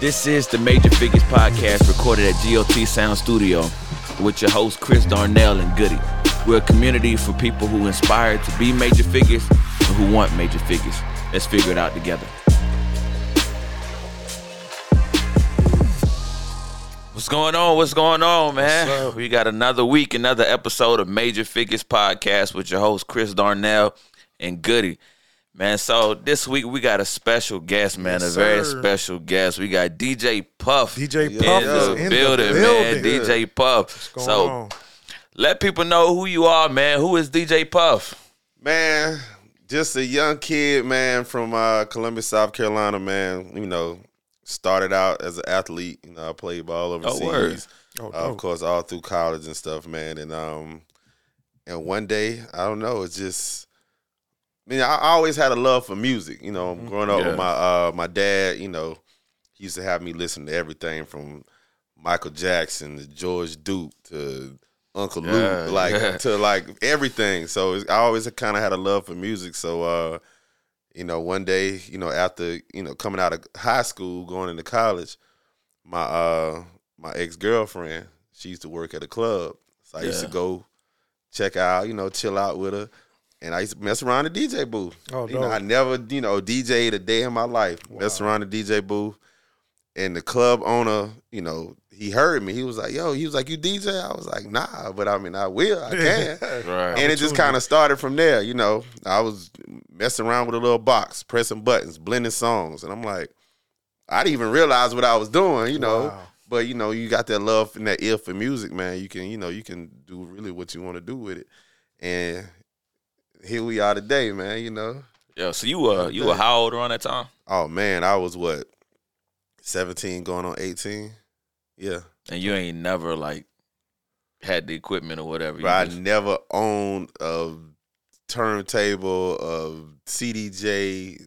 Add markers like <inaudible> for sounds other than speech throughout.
This is the Major Figures Podcast recorded at GOT Sound Studio with your hosts Chris Darnell and Goody. We're a community for people who inspire to be major figures and who want major figures. Let's figure it out together. What's going on? What's going on, man? We got another week, another episode of Major Figures Podcast with your host Chris Darnell and Goody. Man, so this week we got a special guest, man, Yes, a very sir. special guest. We got DJ Puff DJ in Puff the is in the building, man. building. DJ Puff. going So on? let people know who you are, man. Who is DJ Puff? Man, just a young kid, man, from uh, Columbia, South Carolina, man. You know, started out as an athlete. You know, I played ball overseas. word. Oh, Uh, of course, all through college and stuff, man. And um, and one day, I don't know, it's just. I mean, I always had a love for music. You know, growing up Yeah. with my uh, my dad. You know, he used to have me listen to everything from Michael Jackson to George Duke to Uncle Yeah, Luke, like yeah. to like everything. So it's, I always kind of had a love for music. So uh, you know, one day, you know, after you know coming out of high school, going into college, my uh my ex girlfriend, she used to work at a club, so I used to go check out, you know, chill out with her. And I used to mess around the DJ booth. Oh, you know. I never, you know, DJ'd a day in my life. Mess around the DJ booth. And the club owner, you know, he heard me. He was like, yo, he was like, you DJ? I was like, nah, but I mean, I will, I can. <laughs> Right. and it just kind of started from there, you know. I was messing around with a little box, pressing buttons, blending songs. And I'm like, I didn't even realize what I was doing, you know. Wow. But, you know, you got that love and that ear for music, man. You can, you know, you can do really what you want to do with it. And here we are today, man, you know. Yo, so you uh you were how old around that time? Oh man, I was what, 17 going on 18? Yeah. And you ain't never like had the equipment or whatever. You But I just- never owned a turntable, a CDJ,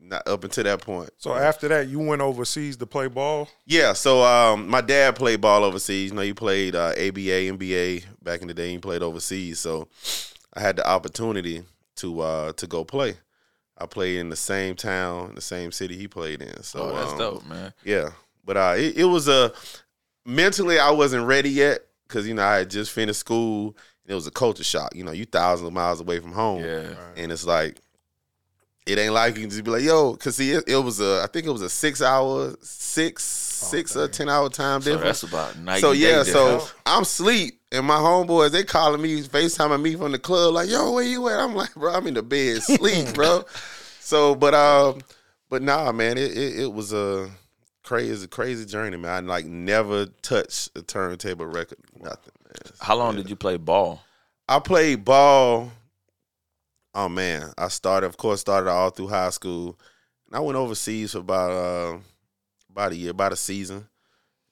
not up until that point. So after that, you went overseas to play ball. Yeah, so um, my dad played ball overseas. You know, he played uh, ABA, NBA back in the day. He played overseas, so I had the opportunity to uh, to go play. I played in the same town, in the same city he played in. So oh, that's um, dope, man. Yeah, but uh, it, it was a mentally I wasn't ready yet because you know I had just finished school. And it was a culture shock. You know, you thousands of miles away from home, Yeah. and it's like it ain't like you can just be like, yo, because see, it, it was a I think it was a six hour, six six or ten hour time So difference. that's about night. So and day yeah, so. I'm sleep, and my homeboys they calling me, FaceTiming me from the club, like, yo, where you at? I'm like, bro, I'm in the bed, <laughs> sleep, bro. So, but um, but nah, man, it it, it was a crazy, crazy journey, man. I like never touched a turntable record, nothing, man. how long did you play ball? I played ball. Oh man, I started, of course, started all through high school, and I went overseas for about uh, about a year, about a season,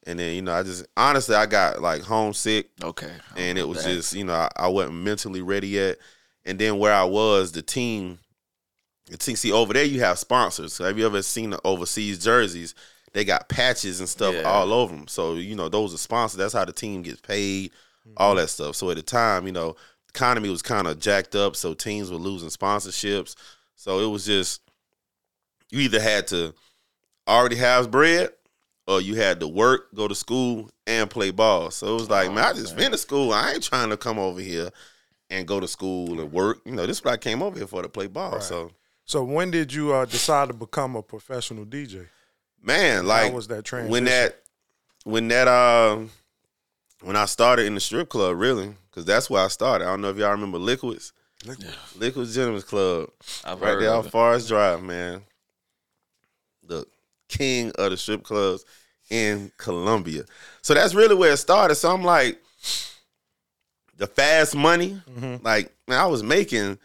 and then you know, I just honestly, I got like homesick, Okay. and it was That- just you know, I, I wasn't mentally ready yet, and then where I was, the team, the team. See, over there you have sponsors. So have you ever seen the overseas jerseys? They got patches and stuff Yeah. all over them. So you know, those are sponsors. That's how the team gets paid all mm-hmm. that stuff. So at the time, you know, the economy was kind of jacked up, so teams were losing sponsorships. So it was just you either had to already have bread or you had to work, go to school, and play ball. So it was like, man, I just finished school. I ain't trying to come over here and go to school and work. You know, this is what I came over here for to play ball. Right. So So when did you uh, decide to become a professional DJ? man, like was that transition? when that when that uh when I started in the strip club, really, because that's where I started. I don't know if y'all remember Liquids. Liquids Gentlemen's Club. I've right heard there of off it. Forest Drive, man. The king of the strip clubs in Columbia. So that's really where it started. So I'm like, the fast money, Mm-hmm. like man, I was making,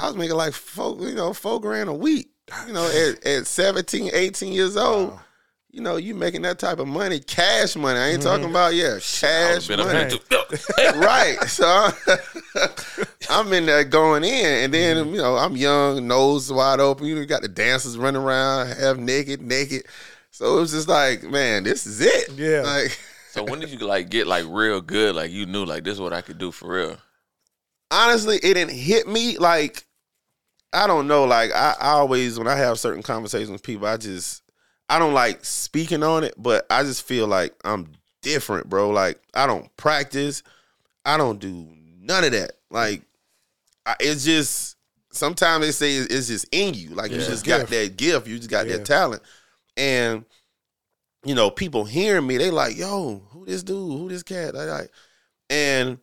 I was making like four, you know, four grand a week. You know, at, <laughs> at 17, 18 years old. You know, you making that type of money, cash money. I ain't Mm-hmm. talking about yeah, cash would've been up money <laughs> right. So <laughs> I'm in there going in, and then Mm-hmm. you know I'm young, nose wide open. You know, you got the dancers running around, half naked, naked. So it was just like, man, this is it. Yeah. Like So when did you like get like real good? Like you knew like this is what I could do for real. honestly, it didn't hit me like I don't know. Like I, I always when I have certain conversations with people, I just I don't like speaking on it, but I just feel like I'm different, bro. Like I don't practice, I don't do none of that. Like I, it's just sometimes they say it's just in you. Like you just got Gift. that gift, you just got Yeah. that talent, and you know people hearing me, they like, yo, who this dude, who this cat, I like, and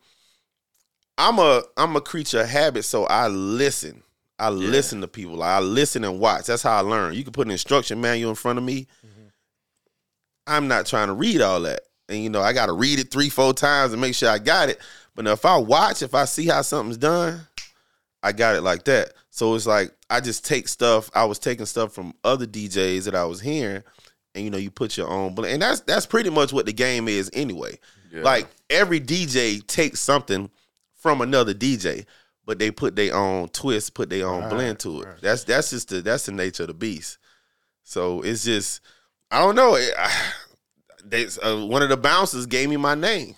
I'm a I'm a creature of habit, so I listen. I listen to people. Like, I listen and watch. That's how I learn. You can put an instruction manual in front of me. Mm-hmm. I'm not trying to read all that. And you know, I gotta read it three, four times and make sure I got it. But now if I watch, if I see how something's done, I got it like that. So it's like I just take stuff. I was taking stuff from other DJs that I was hearing, and you know, you put your own blend. And that's that's pretty much what the game is anyway. Yeah. Like every DJ takes something from another DJ, but they put their own twist, put their own Right, blend to it. right. That's that's just the that's the nature of the beast. So it's just I don't know. It, I, <sighs> they, uh, one of the bouncers gave me my name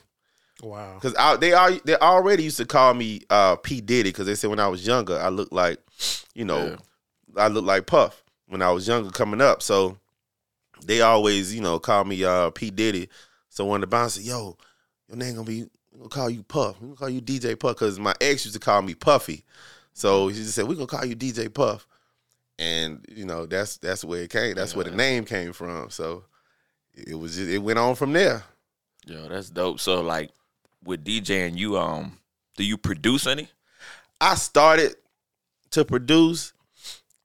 Wow. because they are they already used to call me uh, P Diddy because they said when I was younger I looked like you know I looked like Puff when I was younger coming up. So they always you know call me uh, P Diddy. So when the bouncer, yo, your name gonna be gonna call you Puff. We gonna call you DJ Puff because my ex used to call me Puffy. So he just said we gonna call you DJ Puff, and you know that's that's where it came. That's where the name came from. So it was just, it went on from there. Yo, that's dope. So like with DJing, you um, do you produce any? I started to produce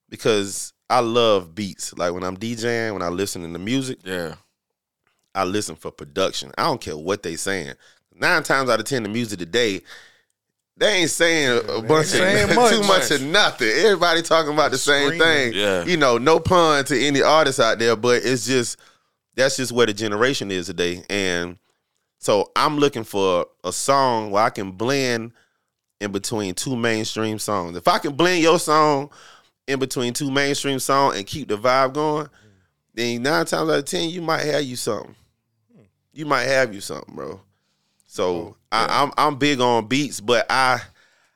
because I love beats. Like when I'm DJing, when I listen to music, Yeah. I listen for production. I don't care what they saying. Nine times out of ten, the music today, they ain't saying a bunch saying <laughs> of much. too much of nothing. Everybody talking about the same thing. Yeah. You know, no pun to any artist out there, but it's just that's just where the generation is today. And so I'm looking for a song where I can blend in between two mainstream songs. If I can blend your song in between two mainstream songs and keep the vibe going, then nine times out of ten, you might have you something. You might have you something, bro. So oh, I, I'm I'm big on beats, but I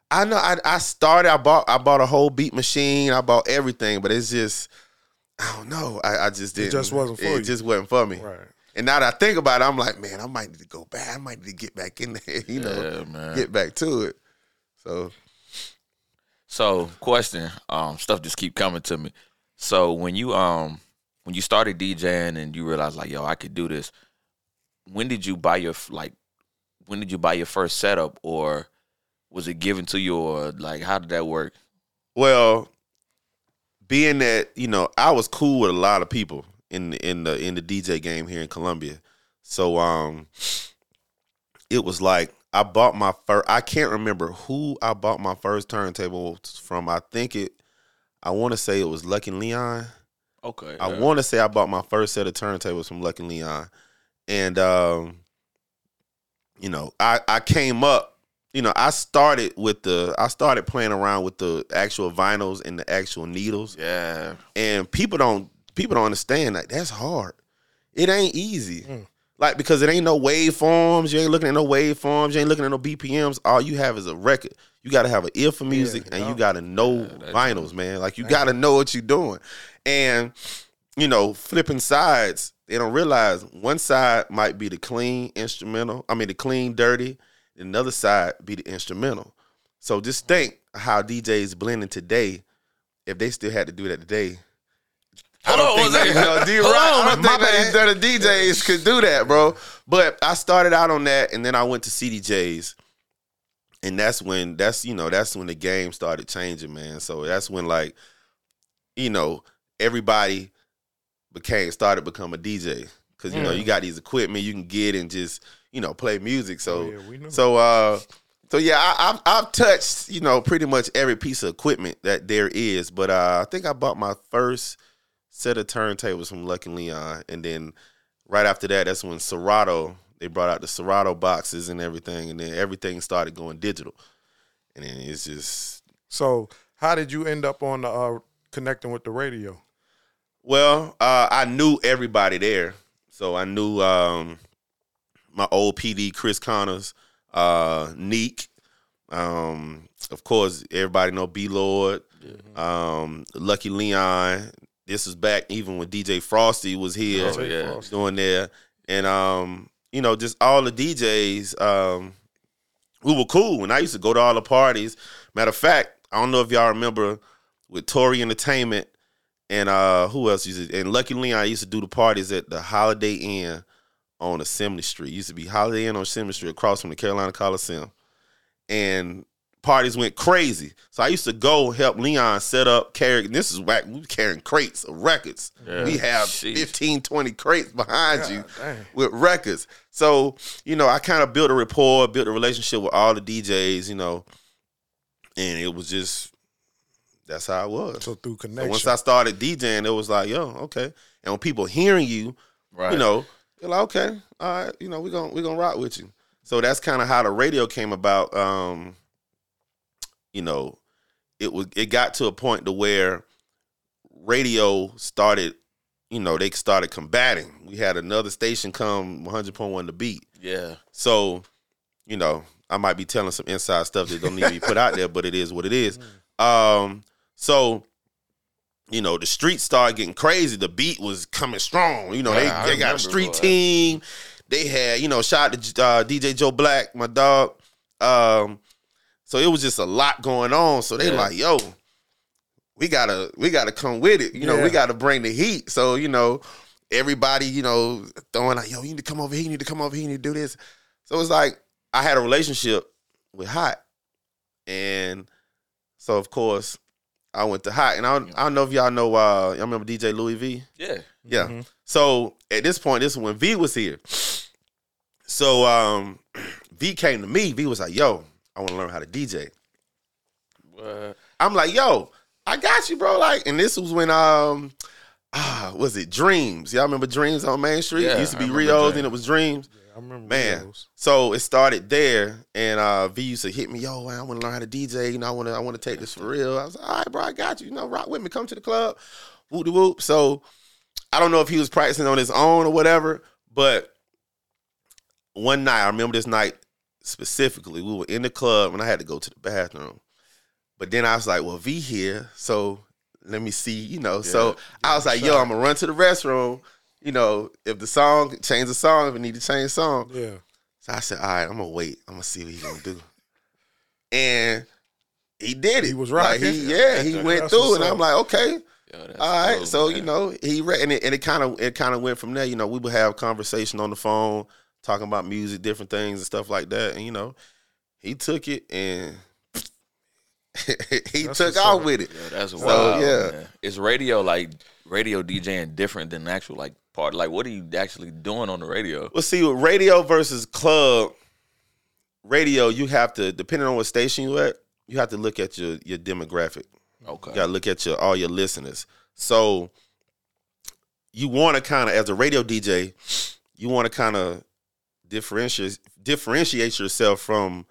I know I, I started. I bought I bought a whole beat machine. I bought everything, but it's just I don't know. I, I just didn't. It just wasn't for it you. just wasn't for me. Right. And now that I think about it, I'm like, man, I might need to go back. I might need to get back in there. <laughs> You know, Yeah, get back to it. So So, question, um, stuff just keep coming to me. So when you um when you started DJing and you realized like, yo, I could do this. When did you buy your like? When did you buy your first setup, or was it given to you, or like how did that work? Well, being that you know, I was cool with a lot of people in the, in the in the DJ game here in Columbia, so um, it was like I bought my first. I can't remember who I bought my first turntable from. I think it. I want to say it was Lucky Leon. Okay, I want to say I bought my first set of turntables from Lucky Leon, and um, you know, I I came up. You know, I started with the I started playing around with the actual vinyls and the actual needles, Yeah, and people don't people don't understand that that's hard. It ain't easy. Mm. Like because it ain't no waveforms, you ain't looking at no waveforms, you ain't looking at no BPMs. All you have is a record. You got to have an ear for music, and yeah. you got to know that's vinyls, man. Like you got to know what you're doing. And you know, flipping sides, they don't realize one side might be the clean instrumental. I mean, the clean dirty. Another side be the instrumental. So just think how DJs blending today. If they still had to do that today, I Hold don't on, think was they, that- you know, D Hold Rock, I don't my think bad. these dirty DJs could do that, bro. But I started out on that, and then I went to CDJs, and that's when that's you know that's when the game started changing, man. So that's when like, you know, everybody became started become a DJ because you know you got these equipment you can get and just you know play music. So Oh, yeah, we know. so uh so yeah, I, I've I've touched you know pretty much every piece of equipment that there is, but uh, I think I bought my first set of turntables from Lucky Leon, and then right after that, that's when Serato they brought out the Serato boxes and everything, and then everything started going digital, and then it's just So how did you end up on the uh, connecting with the radio? well, uh, I knew everybody there, so I knew um, my old PD Chris Connors, uh, Neek. Um, of course, everybody know B Lord, um, Lucky Leon, this is back even when DJ Frosty was here Oh, yeah. Frost. doing there, and um, you know, just all the DJs, um, we were cool. And I used to go to all the parties. Matter of fact, I don't know if y'all remember with Tory Entertainment and uh, who else used to, and Lucky Leon used to do the parties at the Holiday Inn on Assembly Street. used to be Holiday Inn on Assembly Street across from the Carolina Coliseum, and parties went crazy. So I used to go help Leon set up, carry. This is whack. We carrying crates of records. Yeah. We have Sheesh. 15, 20 crates behind you dang. with records. So, you know, I kind of built a rapport, built a relationship with all the DJs, you know, and it was just that's how it was. So through So connection. once I started DJing, it was like, yo, okay. And when people hearing you, Right. you know, they're like, okay, all right, you know, we're gonna we're gonna rock with you. So that's kind of how the radio came about. Um, you know, it was it got to a point to where radio started, you know, they started combating. We had another station come 100.1 the beat. Yeah. So, you know, I might be telling some inside stuff that don't need to be put out there, but it is what it is. <laughs> Um, so, you know, the streets started getting crazy. The beat was coming strong. You know, Yeah, they, they got a street team. They had, you know, shout out to uh, DJ Joe Black, my dog. Um, so it was just a lot going on. So they Yeah. like, yo, we gotta, we gotta come with it. You know, Yeah. we gotta bring the heat. So, you know, everybody, you know, throwing like, yo, you need to come over here, you need to come over here, you need to do this. So it's like I had a relationship with Hot. And so of course I went to Hot. And I don't, I don't know if y'all know uh y'all remember DJ Louis V? Yeah. Yeah. Mhm. So at this point, this is when V was here. So um <clears throat> V came to me. V was like, yo, I want to learn how to DJ. Uh, I'm like, yo, I got you, bro. Like, and this was when um ah, was it Dreams? Y'all remember Dreams on Main Street? Yeah, it used to be Rio's and it was Dreams. Yeah, I remember Man. those. So it started there, and uh, V used to hit me, yo, man, I want to learn how to DJ. You know, I want to, I want to take this for real. I was like, all right, bro, I got you. You know, rock with me, come to the club, whoop de whoop. So I don't know if he was practicing on his own or whatever, but one night, I remember this night specifically. We were in the club, and I had to go to the bathroom. But then I was like, well, V here, so let me see, you know. so I was like, yo, I'm gonna run to the restroom. You know, if the song change the song, if it need to change song. Yeah. So I said, all right, I'm gonna wait. I'm gonna see what he gonna do. And he did it. He was Like, he, yeah, he went through, and I'm like, okay, yo, all right. dope, so man. you know, he re- and it, and it kind of it kind of went from there. You know, we would have conversation on the phone, talking about music, different things and stuff like that. And you know, he took it and <laughs> he That's took off up. with it. Yo, that's So, wild. yeah. man. Is radio like radio DJing different than actual like part? Like, what are you actually doing on the radio? Well, see, with radio versus club, radio you have to depending on what station you at, you have to look at your your demographic. Okay. You gotta look at your all your listeners. So you want to kind of, as a radio DJ, you want to kind of differentiate differentiate yourself from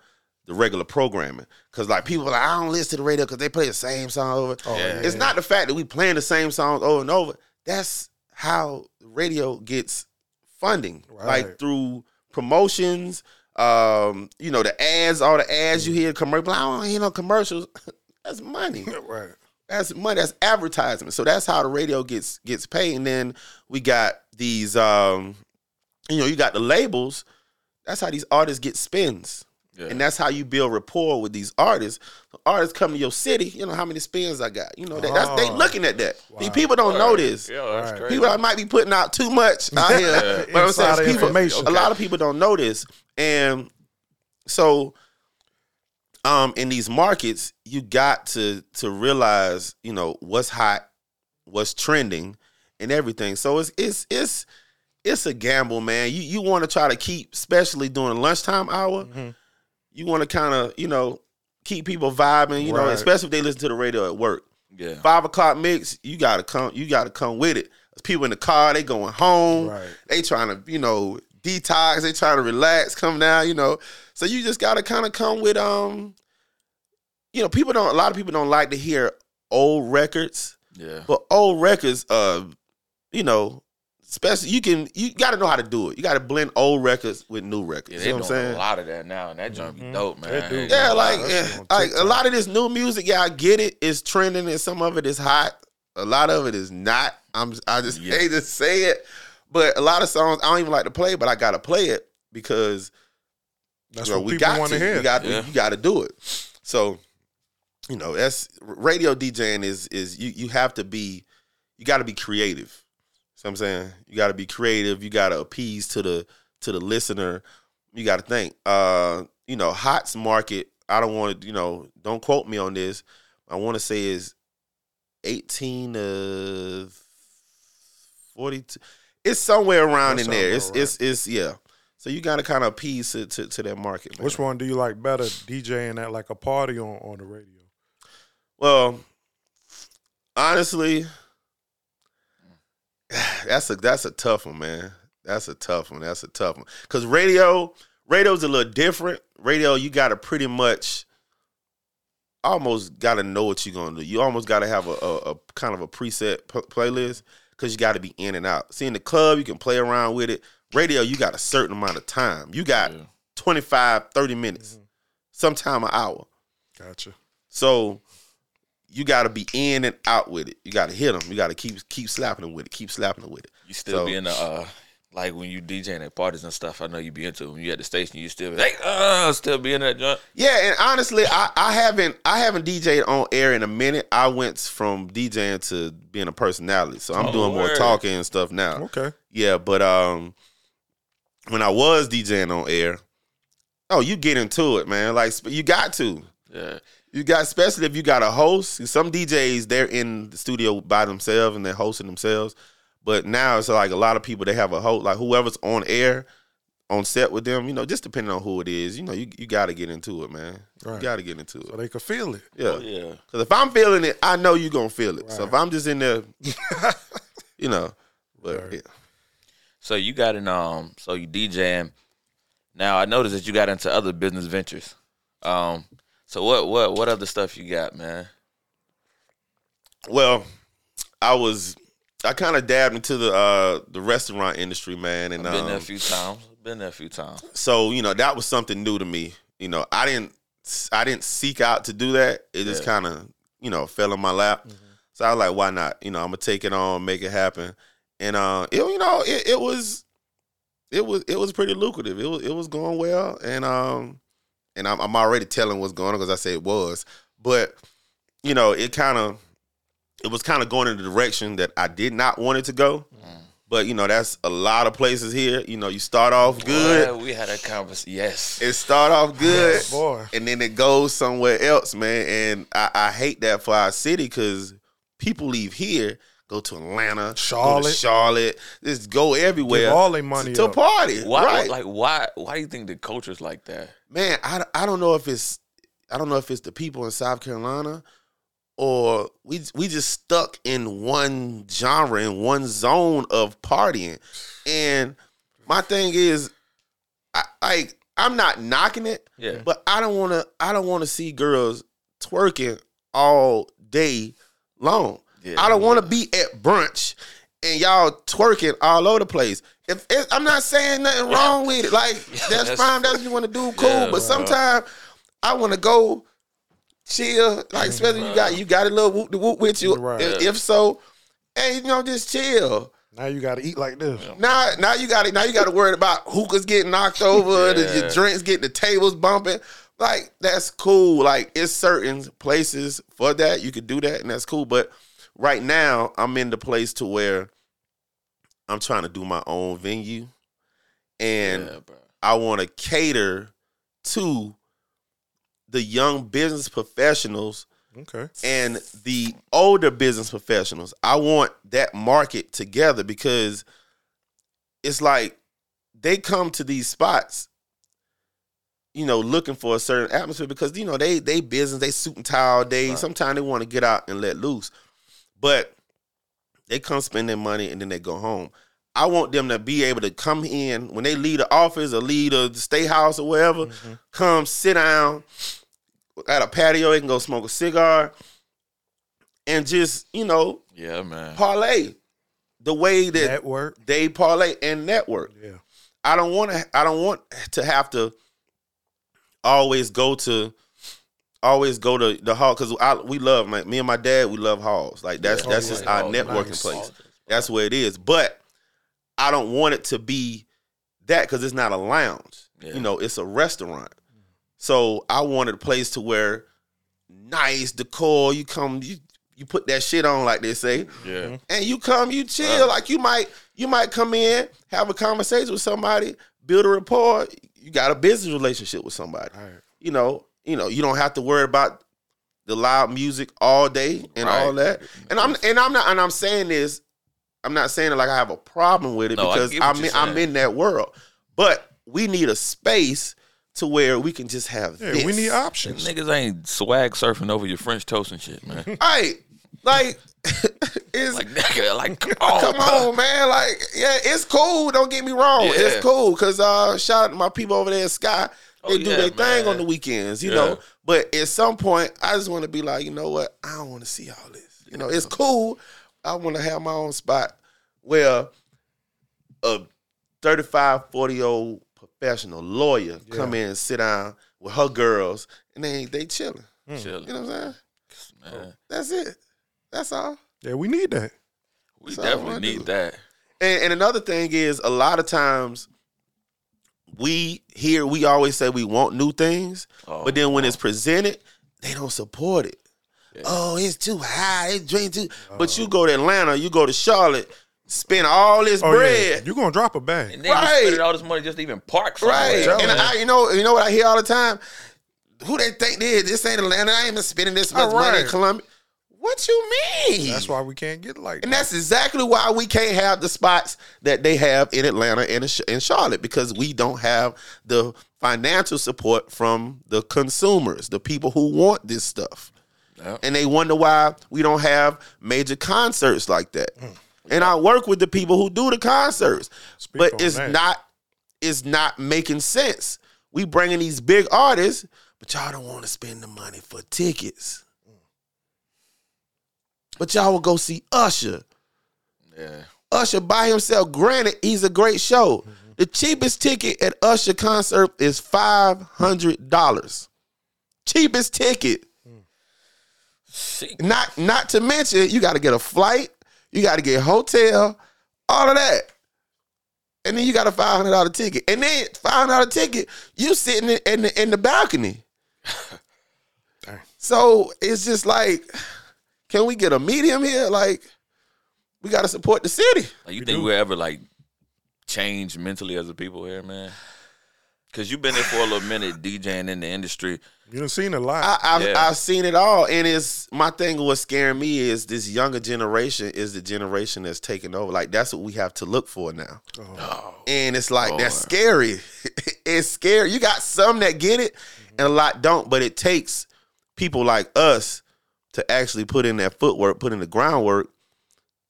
the regular programming. Cause like people are like, I don't listen to the radio because they play the same song over. Oh, Yeah. It's not the fact that we playing the same songs over and over. That's how radio gets funding, Right. like through promotions. Um, you know, the ads, all the ads you hear, commercial. I don't hear no commercials. <laughs> That's money. <laughs> right. That's money. That's advertisement. So that's how the radio gets gets paid. And then we got these, um, you know, you got the labels. That's how these artists get spins. Yeah. And that's how you build rapport with these artists. The artists come to your city, you know how many spins I got. You know that, that's they Oh. looking at that. These Wow. people don't know this. Yeah, that's Right. crazy. People that might be putting out too much <laughs> out here. Yeah. But I'm saying people, information. a lot of people don't know this. And so um in these markets, you got to to realize, you know, what's hot, what's trending, and everything. So it's it's it's it's a gamble, man. You you want to try to keep, especially during lunchtime hour, Mhm. you want to kind of, you know, keep people vibing, you know, especially if they listen to the radio at work yeah. five o'clock mix, you gotta come. You gotta come with it. People in the car, they going home. Right. They trying to, you know, detox. They trying to relax, come down. You know, so you just gotta kind of come with, um, you know, people don't. A lot of people don't like to hear old records, Yeah. but old records, uh, you know, especially you can. You got to know how to do it. You got to blend old records with new records. Yeah, you they know doing what I'm saying? a lot of that now, and that joint be Mhm. dope, man. do. Yeah, gonna like lie. That's on like a lot of this new music, yeah, I get it. It's trending, and some of it is hot. A lot of it is not. I'm. I just Yeah. hate to say it, but a lot of songs I don't even like to play, but I gotta play it because That's you know, what we people got want to. to hear. You got Yeah. you got to do it. So, you know, that's radio DJing is is you you have to be you got to be creative. What I'm saying? You got to be creative. You got to appease to the to the listener. You got to think. Uh, you know, Hot's market. I don't want to. You know, don't quote me on this. I want to say is 18 to 42. It's somewhere around That in there. It's about it's it's yeah. So you got to kind of appease to, to to that market. Man. Which one do you like better, DJing at like a party on, on the radio? Well, honestly, <sighs> that's a that's a tough one, man. That's a tough one. That's a tough one. Cause radio, radio's a little different. Radio, you gotta pretty much almost gotta know what you're gonna do. You almost gotta have a, a, a kind of a preset p- playlist because you gotta be in and out. See, in the club, you can play around with it. Radio, you got a certain amount of time. You got Yeah. 25, 30 minutes, mm-hmm. sometime an hour. Gotcha. So you got to be in and out with it. You got to hit them. You got to keep keep slapping them with it. Keep slapping them with it. You still So- be in the uh, like when you DJing at parties and stuff. I know you be into it. when you at the station. You still be like, uh, still be in that joint. Yeah, and honestly, I, I haven't I haven't DJed on air in a minute. I went from DJing to being a personality, so I'm Oh, doing more talking and stuff now. Okay. Yeah, but um, when I was DJing on air, oh, you get into it, man. Like you got to. Yeah, You got, especially if you got a host. Some DJs they're in the studio by themselves and they're hosting themselves. But now it's like a lot of people they have a host, like whoever's on air, on set with them. You know, just depending on who it is. You know, you you got to get into it, man. You got to get into it. So they can feel it. Yeah, oh, yeah. because if I'm feeling it, I know you're gonna feel it. So if I'm just in there, <laughs> you know, but Right. yeah. So you got in um, so you DJing. Now I noticed that you got into other business ventures. Um, so what what what other stuff you got, man? Well, I was I kind of dabbed into the uh the restaurant industry, man, and I've been there a um, few times. Been there a few times. so you know that was something new to me. You know, I didn't I didn't seek out to do that. It just kind of you know fell in my lap. So I was like, why not? You know, I'm gonna take it on, make it happen, and uh, it, you know, it, it was it was it was pretty lucrative. It was it was going well, and um, and I'm, I'm already telling what's going on because I say it was, but you know, it kind of it was kind of going in the direction that I did not want it to go. But you know, that's a lot of places here. You know, you start off good. Boy, we had a conversation. Yes. It start off good, Yeah, boy. and then it goes somewhere else, man. And I, I hate that for our city because people leave here, go to Atlanta, go to Charlotte. Charlotte, just go everywhere Give all their money to up. party. why? right, Like why? Why do you think the culture's like that? man. I, I don't know if it's I don't know if it's the people in South Carolina or we we just stuck in one genre in one zone of partying. And my thing is, I like I'm not knocking it. Yeah. But I don't want to. I don't want to see girls twerking all day long. Yeah. I don't want to be at brunch and y'all twerking all over the place. If it, I'm not saying nothing wrong with it, like <laughs> that's, that's fine. That's what you want to do, cool. Yeah, but sometimes I want to go chill. Like mm-hmm. especially you got you got a little whoop de whoop with you. Right. If, if so, hey, you know, just chill. Now you got to eat like this. Now, now you got to now you got to worry about hookahs getting knocked over, <laughs> the, your drinks getting the tables bumping. Like that's cool. Like it's certain places for that you could do that, and that's cool. But right now, I'm in the place to where I'm trying to do my own venue, and yeah. I want to cater to the young business professionals Okay. and the older business professionals. I want that market together because it's like they come to these spots, you know, looking for a certain atmosphere because you know they they business, they suit and tie all day. Right. Sometimes they want to get out and let loose, but they come spend their money and then they go home. I want them to be able to come in when they leave the office or leave the state house or wherever, mm-hmm. come sit down at a patio, they can go smoke a cigar and just, you know, Yeah, man. parlay the way that Network. they parlay and network. Yeah. I don't want to I don't want to have to always go to always go to the hall because we love like me and my dad. We love halls. Like that's Yeah. that's Oh, just our Oh, networking nice. place. That's where it is. But I don't want it to be that because it's not a lounge. Yeah. You know, it's a restaurant. So I wanted a place to where nice decor. You come, you you put that shit on like they say, Yeah. Mm-hmm. and you come, you chill. Uh-huh. Like you might you might come in, have a conversation with somebody, build a rapport. You got a business relationship with somebody. Right. You know, you know, you don't have to worry about the loud music all day and Right. all that. And I'm and I'm not and I'm saying this. I'm not saying it like I have a problem with it No, because get I'm in, I'm in that world. But we need a space to where we can just have Yeah, this. we need options. Niggas ain't swag surfing over your French toast and shit, man. <laughs> Right. Like <laughs> it's Like, nigga, like, <laughs> come on, come on, man. Like, yeah, it's cool. Don't get me wrong. Yeah. It's cool. Cause uh shout out to my people over there at Sky. They Oh, do yeah, their thing on the weekends, you Yeah. know. But at some point, I just want to be like, you know what? I don't want to see all this. You know, it's cool. I want to have my own spot where a 35, 40 year old professional lawyer come in and sit down with her girls and they they chilling. Chill, You know what I'm saying? man. That's it. That's all. Yeah, we need that. We So I wanna definitely do. need that. And, and another thing is, a lot of times we here we always say we want new things, Oh, but then when it's oh. presented, they don't support it. Oh, it's too high. It's drink too. But oh. you go to Atlanta, you go to Charlotte, spend all this Oh bread. yeah, you gonna drop a bag. and then right. you spending all this money just to even park somewhere. Right. Tell And. I, you know, you know what I hear all the time? Who they think they is? This ain't Atlanta. I ain't been spending this much All money in. Columbia. What you mean? That's why we can't get like. And that. that's exactly why we can't have the spots that they have in Atlanta and in Charlotte because we don't have the financial support from the consumers, the people who want this stuff. Yeah. And they wonder why we don't have major concerts like that. Hmm. And I work with the people who do the concerts, Speak but it's that. not it's not making sense. We bringing these big artists, but y'all don't want to spend the money for tickets. But y'all will go see Usher. Yeah. Usher by himself. Granted, he's a great show. Mm-hmm. The cheapest ticket at Usher concert is five hundred dollars. Cheapest ticket. See, Not not to mention you got to get a flight, you got to get a hotel, all of that, and then you got a five hundred dollar ticket, and then five hundred dollar ticket, you sitting in, in the in the balcony. <laughs> So it's just like, can we get a medium here? Like, we got to support the city. like, you think we'll ever like change mentally as a people here, man? Because you've been there for a little minute, DJing in the industry. You've seen a lot. I, I've, Yeah. I've seen it all, and it's my thing. What's scaring me is this younger generation is the generation that's taking over. Like that's what we have to look for now, Oh, and it's like that's scary. <laughs> it's scary. You got some that get it, and a lot don't. But it takes people like us to actually put in that footwork, put in the groundwork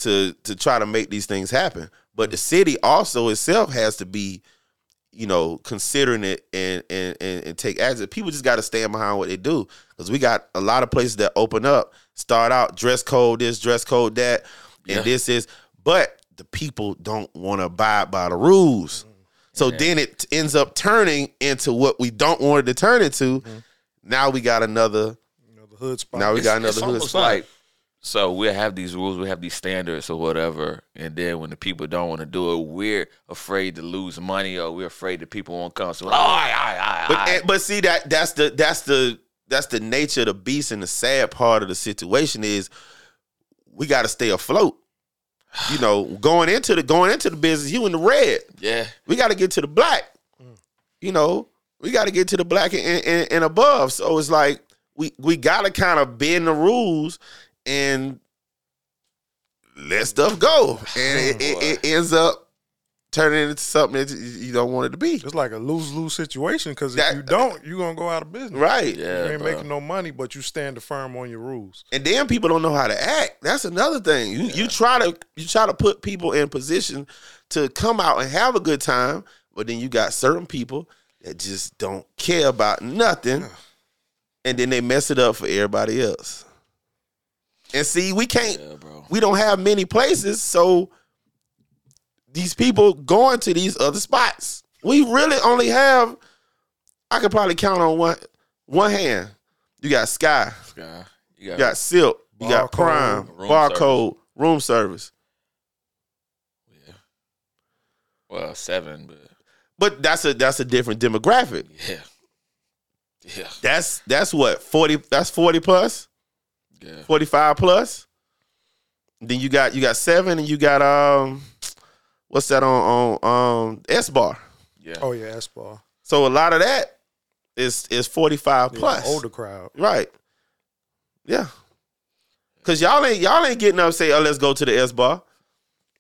to to try to make these things happen. But the city also itself has to be you know, considering it and and and, and take action. People just got to stand behind what they do because we got a lot of places that open up, start out dress code this, dress code that, and Yeah. this is, but the people don't want to abide by the rules. Mm-hmm. So then it ends up turning into what we don't want it to turn into. Mm-hmm. Now we got another. You know, the hood spot. Now we got it's another hood spot. like so we have these rules, we have these standards or whatever, and then when the people don't want to do it, we're afraid to lose money or we're afraid that people won't come. So, oh, aye, aye, aye, But and- but see that that's the that's the that's the nature of the beast and the sad part of the situation is we got to stay afloat. You know, going into the going into the business, you in the red. yeah, We got to get to the black. Mm. You know, we got to get to the black and, and, and above. So it's like we we got to kind of bend the rules and let stuff go, and it, it, <laughs> it ends up turning into something that you don't want it to be. It's like a lose lose situation because if That- you don't, you're gonna go out of business. Right. yeah. You ain't bro. making no money, but you stand firm on your rules. and then people don't know how to act. That's another thing. You you try to you try to put people in position to come out and have a good time, but then you got certain people that just don't care about nothing, and then they mess it up for everybody else. And see, we can't. Yeah, bro. We don't have many places, so these people going to these other spots. We really only have. I could probably count on one one hand You got Sky. Sky. You You got, got Silk. You got Prime. room Barcode. Room service. yeah. Well, seven, but But that's a that's a different demographic. yeah, yeah, That's that's what forty. That's forty plus. yeah. 45 plus. Then you got you got seven and you got um what's that on on um S bar. Yeah. Oh yeah, S bar. So a lot of that is is 45 Yeah, plus. older crowd. Right. Yeah. Cause y'all ain't y'all ain't getting up say, oh, let's go to the S bar.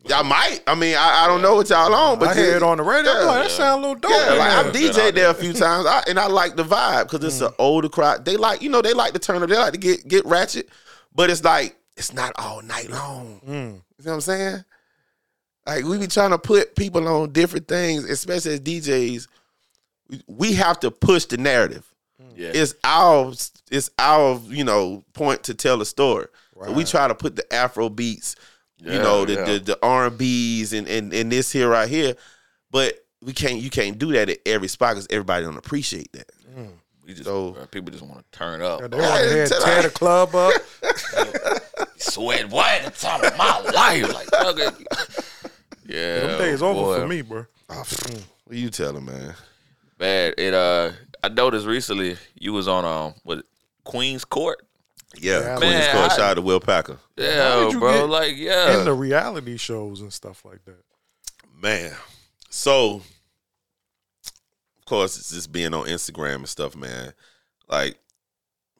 Y'all might. I mean, I, I don't know what y'all on, but I hear it on the radio. I'm Yeah. like, that sound a little dope. Yeah, like there. I've DJed there a few times, I, and I like the vibe because it's an older crowd. They like, you know, they like to turn up. They like to get get ratchet, but it's like it's not all night long. Mm. You know what I'm saying? Like we be trying to put people on different things, especially as DJs. We- We have to push the narrative. yeah. It's our it's our you know point to tell a story. So we try to put the Afro beats, you know, the yeah. the, the R and B's and, and and this here right here, but we can't you can't do that at every spot because everybody don't appreciate that. we just so- uh, people just want to turn up. Yeah, They want to Hey, hear tell- tear the club up. <laughs> Sweat what at the time of my life? Like, okay. <laughs> yeah. Them days over for me, bro. What you tell them, man? Man, it uh, I noticed recently you was on um, what Queens Court. Yeah, Yeah, Queens man, Court. I- Shout out to Will Packer. Yeah, did you bro. get Like, yeah. In the reality shows and stuff like that. Man, so of course it's just being on Instagram and stuff, man. Like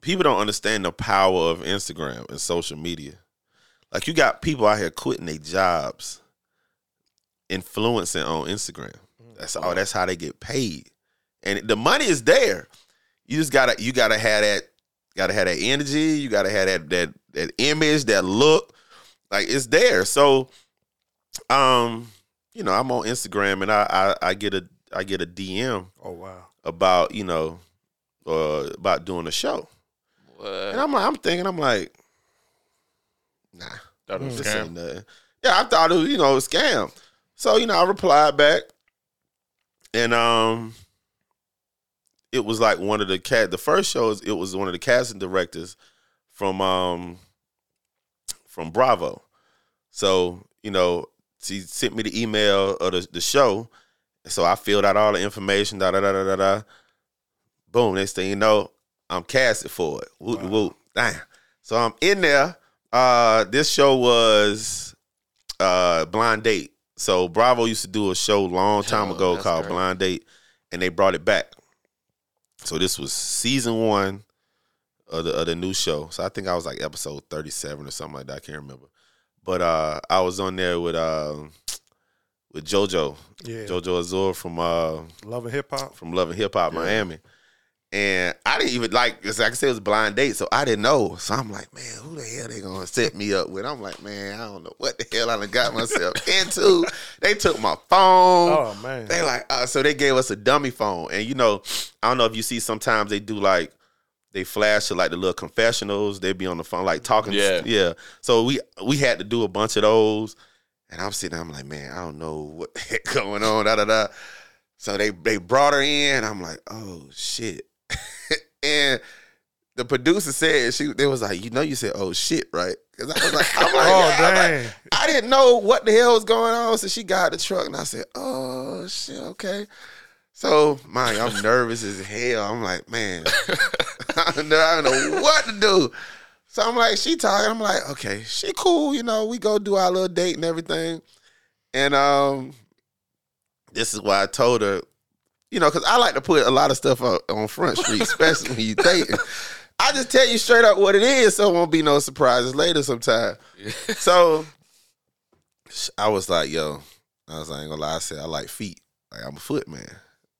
people don't understand the power of Instagram and social media. Like you got people out here quitting their jobs, influencing on Instagram. Mm-hmm. That's all. That's how they get paid, and the money is there. You just gotta you gotta have that gotta have that energy. You gotta have that that that image, that look. Like it's there. So, um, you know, I'm on Instagram and I I, I get a I get a DM Oh wow. about you know uh, about doing a show, What? and I'm like I'm thinking I'm like, nah, Thought it was a this scam. ain't nothing. Yeah, I thought it was you know a scam. So you know I replied back, and um, it was like one of the cat. The first shows it was one of the casting directors from um from Bravo. So you know she sent me the email of the, the show. So I filled out all the information. Da da da da da da. Boom. Next thing you know, I'm casted for it. Whoop Wow. whoop. Damn. So I'm in there. Uh, this show was uh Blind Date. So Bravo used to do a show long time Oh, ago called great. Blind Date, and they brought it back. So this was season one of the of the new show. So I think I was like episode thirty seven or something like that. I can't remember. But uh I was on there with um with JoJo, Yeah. JoJo Azor from uh Love and Hip Hop. from Love and Hip Hop Miami. And I didn't even like, like I said, it was a blind date, so I didn't know. So I'm like, man, who the hell they gonna set me up with? I'm like, man, I don't know what the hell I done got myself <laughs> into. They took my phone. Oh man. They like, uh, so they gave us a dummy phone, and you know, I don't know if you see sometimes they do like they flash to like the little confessionals. They be on the phone like talking, Yeah. yeah. So we we had to do a bunch of those, and I'm sitting, there, I'm like, man, I don't know what the heck <laughs> going on, da da da. So they they brought her in. I'm like, oh shit, and the producer said she they was like, you know, you said oh shit, right? Because I was like, <laughs> like, Oh yeah, like. I didn't know what the hell was going on. So she got the truck and I said, Oh shit, okay. So you, I'm nervous as hell. I'm like, man, <laughs> I don't know, I don't know what to do. So I'm like, she talking. I'm like, okay, she cool, you know, we go do our little date and everything. And um, this is why I told her, you know, because I like to put a lot of stuff on, on Front Street, especially when you dating. I just tell you straight up what it is, so it won't be no surprises later sometime. So I was like, yo, I was like, I ain't gonna lie, I said I like feet. Like I'm a foot man.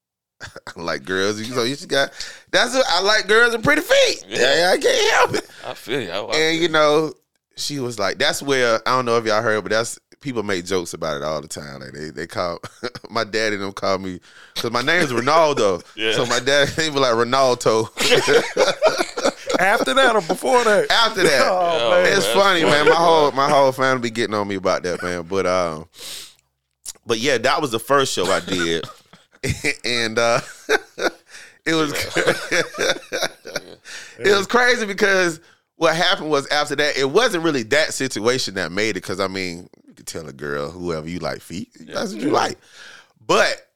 <laughs> I like girls. So you just got that's what I like girls and pretty feet. Yeah, I can't help it. I feel you. I, I And you know, she was like, that's where I don't know if y'all heard, but that's people make jokes about it all the time. Like they they call <laughs> my daddy them call me because my name's Renaldo. <laughs> Yeah. So my dad <laughs> he was like Ronaldo. After that or before that? After that, Oh, man. it's that's funny, man. My whole my whole family be getting on me about that, man. But um, but yeah, that was the first show I did, and uh, it was it was crazy because what happened was after that, it wasn't really that situation that made it. Because I mean, you could tell a girl whoever you like feet, that's what you like. But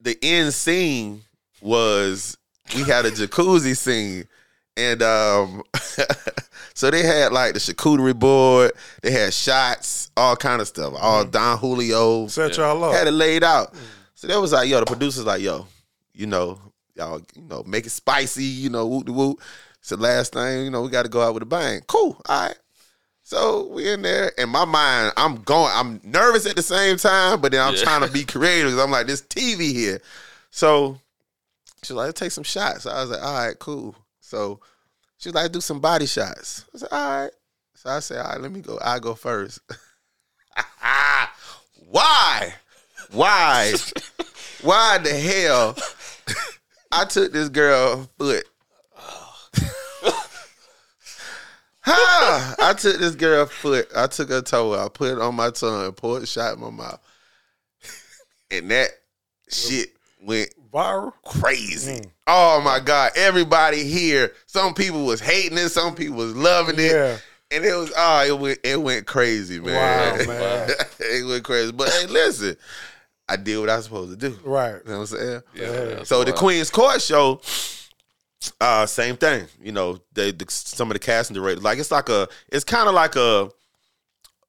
the end scene was we had a jacuzzi scene, and um, <laughs> so they had like the charcuterie board, they had shots, all kind of stuff, all Don Julio Set y'all up. had it laid out. So that was like, yo, the producers like, yo, you know, y'all, you know, make it spicy, you know, whoop de whoop. It's the last thing, you know, we got to go out with a bang. Cool, all right. So we in there, and my mind, I'm going, I'm nervous at the same time, but then I'm Yeah. trying to be <laughs> creative. I'm like, this TV here. So she's like, let's take some shots. I was like, all right, cool. So she's like, do some body shots. I said, all right. So I said, all right, let me go. I go first. <laughs> Why? Why? <laughs> Why the hell? I took this girl foot. Ha! I took this girl foot. I took her toe. I put it on my tongue and poured a shot in my mouth. <laughs> And that shit went Viral. crazy. Mm. Oh my god! Everybody here. Some people was hating it. Some people was loving it. Yeah. And it was oh, it went it went crazy, man. Wow, <laughs> man. it went crazy. But hey, listen, I did what I was supposed to do. Right. You know what I'm saying? Yeah, that's So the. Queen's Court show, uh, same thing. You know, they the, some of the casting directors, like it's like a, it's kind of like a,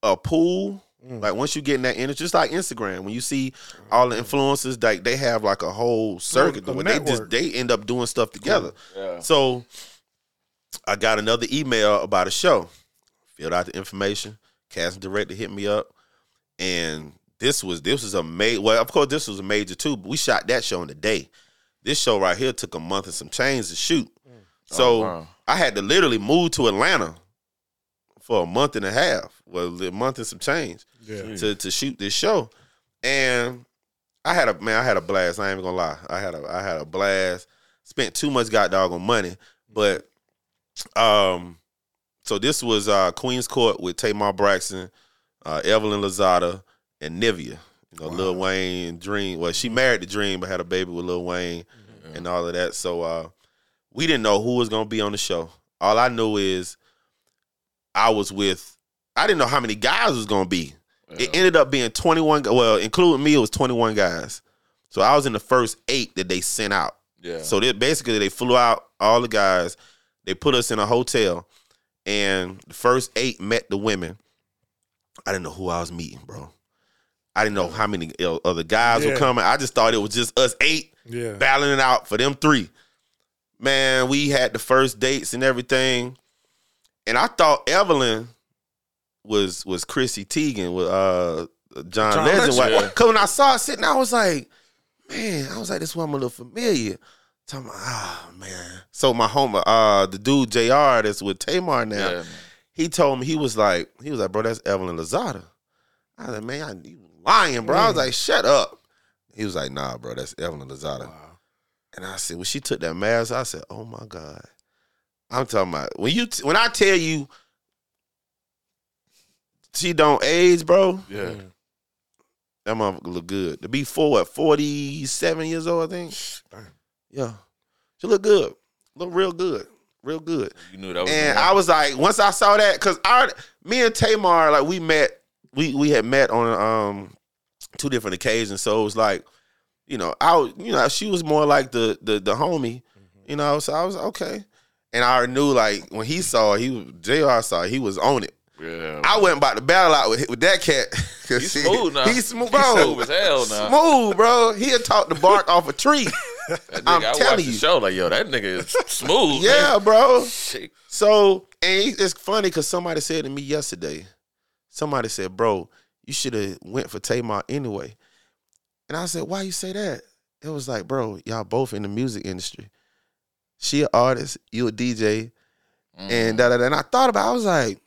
a pool. Mm. Like once you get in that energy, just like Instagram, when you see all the influencers, like they have like a whole circuit the where they just they end up doing stuff together. Yeah. So I got another email about a show. Filled out the information. Casting director hit me up, and this was this was a major. Well, of course, this was a major too. But we shot that show in a day. This show right here took a month and some change to shoot. So Oh, wow. I had to literally move to Atlanta for a month and a half. Well, a month and some change Yeah. to to shoot this show, and I had a man, I had a blast. I ain't even gonna lie, I had a I had a blast. Spent too much god dog on money, but um, so this was uh Queens Court with Tamar Braxton, uh, Evelyn Lozada, and Nivea. You know, Lil Wayne and Dream. Well, she married the Dream, but had a baby with Lil Wayne and all of that. So uh, we didn't know who was gonna be on the show. All I knew is I was with. I didn't know how many guys was gonna be. It ended up being 21. Well, including me, it was 21 guys. So I was in the first eight that they sent out. Yeah. So they basically they flew out all the guys. They put us in a hotel, and the first eight met the women. I didn't know who I was meeting, bro. I didn't know how many uh, other guys were coming. I just thought it was just us eight Yeah. battling it out for them three. Man, we had the first dates and everything, and I thought Evelyn was was Chrissy Teigen with uh John, John Legend. Legend. Cause when I saw it sitting, I was like, man, I was like, this woman look familiar. Talking about, ah man. So my home, uh, the dude Jr. that's with Tamar now, Yeah. he told me he was like, he was like, bro, that's Evelyn Lozada. I was like, man, I, lying, bro. I was like, shut up. He was like, nah, bro, that's Evelyn Lozada. And I said, when she took that mask, I said, oh my God. I'm talking about when you when I tell you she don't age, bro, Yeah. that motherfucker look good. To be four, what, 47 years old, I think? Damn. Yeah. She look good. Look real good. Real good. You knew that was And. I was like, once I saw that, because I, me and Tamar, like we met, we we had met on um two different occasions. So it was like, you know, I you know she was more like the the the homie, you know. So I was okay, and I already knew like when he saw it, he Jr. saw it, he was on it. yeah. I wasn't about to battle out with with that cat. <laughs> He's he- smooth now. He's smooth, <laughs> He's bro. smooth as hell now. Smooth, bro. He'll talk the bark off a tree. <laughs> Nigga, I'm I telling you. the show like, yo, that nigga is smooth. Yeah, bro. Shit. So, and it's funny because somebody said to me yesterday, somebody said, bro, you should have went for Tamar anyway. And I said, why you say that? It was like, bro, y'all both in the music industry. She an artist, you a DJ, Mm. and da da da. And I thought about it, I was like,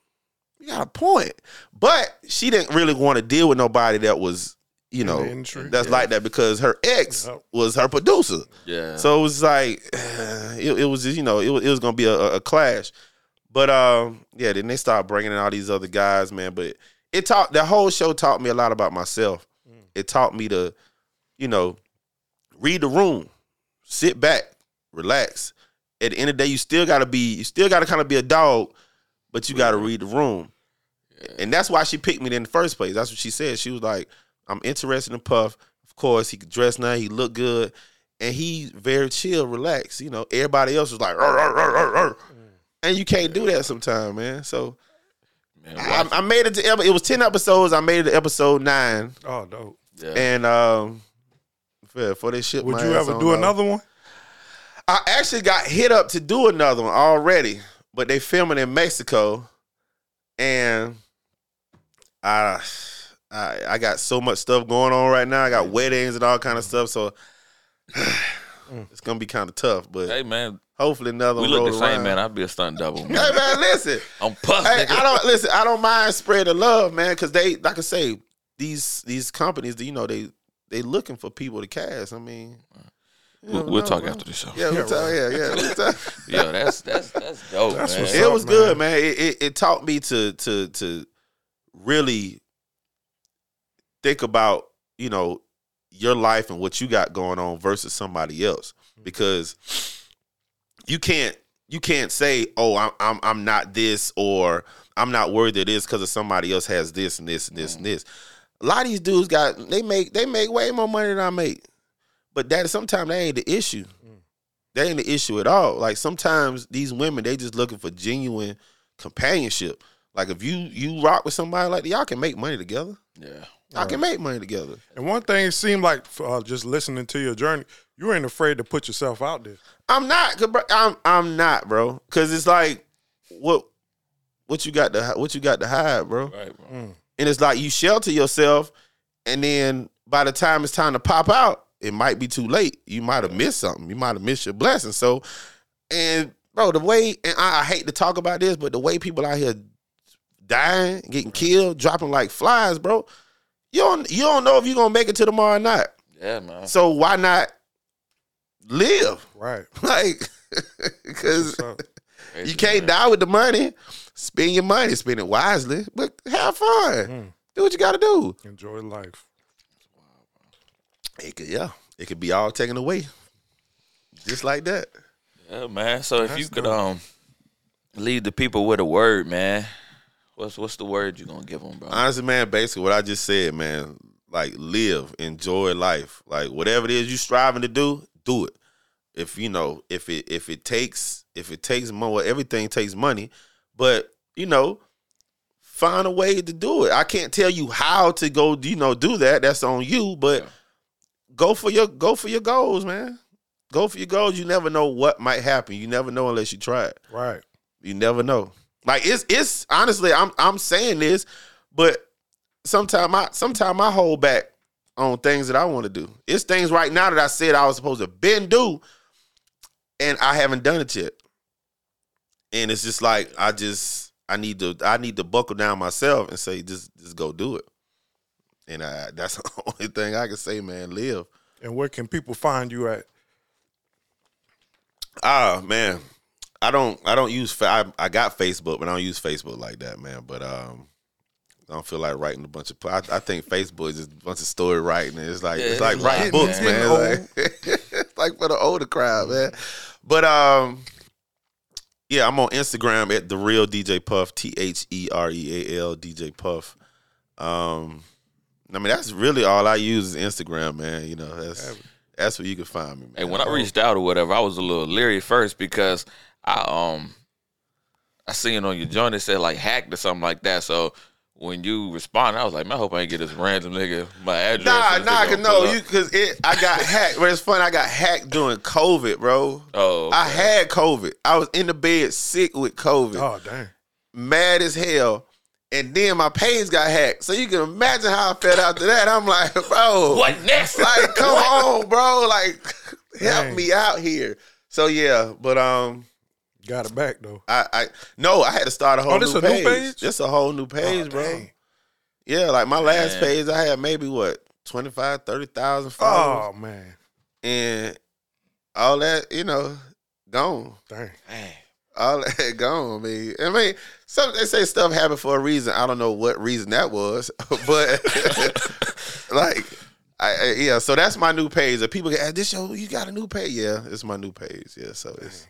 you got a point. But she didn't really want to deal with nobody that was, you In know, industry. that's Yeah. like that because her ex Yep. was her producer. Yeah. So it was like <sighs> it, it was just, you know it, was- it was gonna be a, a clash, but um yeah then they start bringing in all these other guys man. But it taught the whole show taught me a lot about myself. It taught me to you know read the room, sit back, relax, at the end of the day, you still gotta be, you still gotta kind of be a dog, but you gotta read the room. And that's why she picked me in the first place. That's what she said. She was like, I'm interested in Puff. Of course, he could dress nice, he look good, and he's very chill, relaxed. You know, everybody else was like, "Arr, arr, arr, arr, arr." And you can't do that sometimes, man. So Man, I, I made it to it was ten episodes. I made it to episode nine, Oh, dope. yeah. and um, for, for this shit, Would you ever do another one? I actually got hit up to do another one already, but they filming in Mexico, and I, I, I got so much stuff going on right now. I got weddings and all kind of stuff, so <sighs> Mm. it's gonna be kind of tough. But hey man, hopefully another we one look the same, around. man. I'd be a stunt double. Man. Hey man, listen. <laughs> I'm puff. hey, nigga. I don't listen. I don't mind spreading love, man, because they, like I say, these these companies, you know, they they looking for people to cast. I mean, We'll, we'll know, talk bro. after the show. Yeah, we'll talk, yeah, yeah. we'll talk. <laughs> Yo, that's that's that's dope, That's man. it up, was man? good, man. It, it it taught me to to to really think about you know your life and what you got going on versus somebody else mm-hmm. because you can't you can't say oh I'm I'm I'm not this or I'm not worthy of this because of somebody else has this and this and this and mm-hmm. this. A lot of these dudes got they make they make way more money than I make, but that sometimes that ain't the issue. Mm. That ain't the issue at all. Like sometimes these women they just looking for genuine companionship. Like if you you rock with somebody like that, y'all can make money together. Yeah. Y'all can make money together. And one thing it seemed like uh, just listening to your journey, you ain't afraid to put yourself out there. I'm not, bro, I'm I'm not, bro. Because it's like what what you got to what you got to hide, bro. Right, bro. And it's like you shelter yourself, and then by the time it's time to pop out, it might be too late. You might have missed something. You might have missed your blessing. So, and bro, the way and I, I hate to talk about this, but the way people out here dying, getting killed, dropping like flies, bro. You don't you don't know if you're gonna make it to tomorrow night. Yeah, man. So why not live? Right. <laughs> Like, <laughs> because you can't die with the money. Spend your money, spend it wisely, but have fun. Mm. Do what you got to do. enjoy life. It could, yeah, it could be all taken away, just like that. Yeah, man. So if That's you could um leave the people with a word, man, what's what's the word you gonna give them, bro? Honestly, man, basically what I just said, man, like live, enjoy life, like whatever it is you striving to do, do it. If you know, if it if it takes if it takes more, everything takes money, but you know, find a way to do it. I can't tell you how to go, you know, do that. That's on you, but Yeah. go for your go for your goals, man. Go for your goals. You never know what might happen. You never know unless you try it. Right. You never know. Like it's it's honestly, I'm I'm saying this, but sometimes I sometimes I hold back on things that I want to do. It's things right now that I said I was supposed to been do, and I haven't done it yet. And it's just like I just I need to I need to buckle down myself and say just just go do it. And I, <laughs> that's the only thing I can say, man. Live. And where can people find you at? Ah man, I don't I don't use I, I got Facebook, but I don't use Facebook like that, man. But um, I don't feel like writing a bunch of. I, I think Facebook is just a bunch of story writing. It's like Yeah, it's like writing like- books, getting man. old. Like, <laughs> it's like for the older crowd, man. But um, yeah, I'm on Instagram at the real DJ Puff, T H E R E A L DJ Puff. Um, I mean that's really all I use is Instagram, man. You know that's that's where you can find me. Man. Hey, when I reached out or whatever, I was a little leery first because I um I seen on your joint it said like hacked or something like that. So when you responded, I was like, man, I hope I ain't get this random nigga my address. Nah, nah, cause no, you cause it. I got hacked. But it's funny. I got hacked during COVID, bro. Oh, I had COVID. I was in the bed sick with COVID, Oh, dang. mad as hell. And then my page got hacked. So you can imagine how I felt after that. I'm like, <laughs> bro, what next? like, come on, bro. Like, <laughs> help Dang. me out here. So yeah, but um, Got it back, though. I, I no, I had to start a whole Oh, this new a new page. page? Just a whole new page, Oh, bro. dang. Yeah, like my last Man. page, I had maybe what 25, 30,000 followers. Oh, man. and all that, you know, gone. Dang. Dang. All <laughs> that gone. I mean, I mean, some they say stuff happened for a reason. I don't know what reason that was, <laughs> but <laughs> like, I, I yeah. So that's my new page. If people get "Ah, this show, you got a new page? Yeah, it's my new page. Yeah, so it's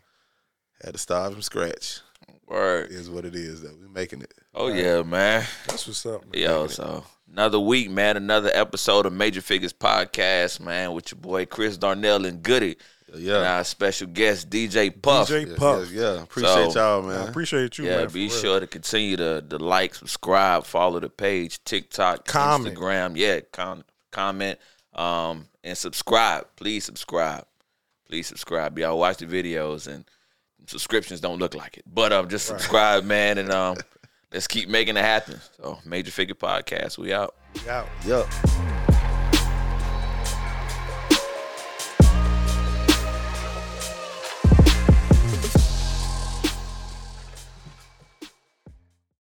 Had to start from scratch. Word. Is what it is though. we're making it. Oh yeah, man. That's what's up. Man. Yo, so another week, man. Another episode of Major Figures Podcast, man, with your boy Chris Darnell and Goody. Yeah. And our special guest, DJ Puff. DJ Yeah, Puff. yeah, yeah. Appreciate So- y'all, I man. appreciate you, yeah, man. be for real. sure to continue to, to like, subscribe, follow the page, TikTok, Comment. Instagram. Yeah, com- comment, um, and subscribe. Please subscribe. Please subscribe. Y'all watch the videos and subscriptions don't look like it. But um just subscribe, man, and <laughs> um let's keep making it happen. So Major Figure Podcast, we out. We out. Yup.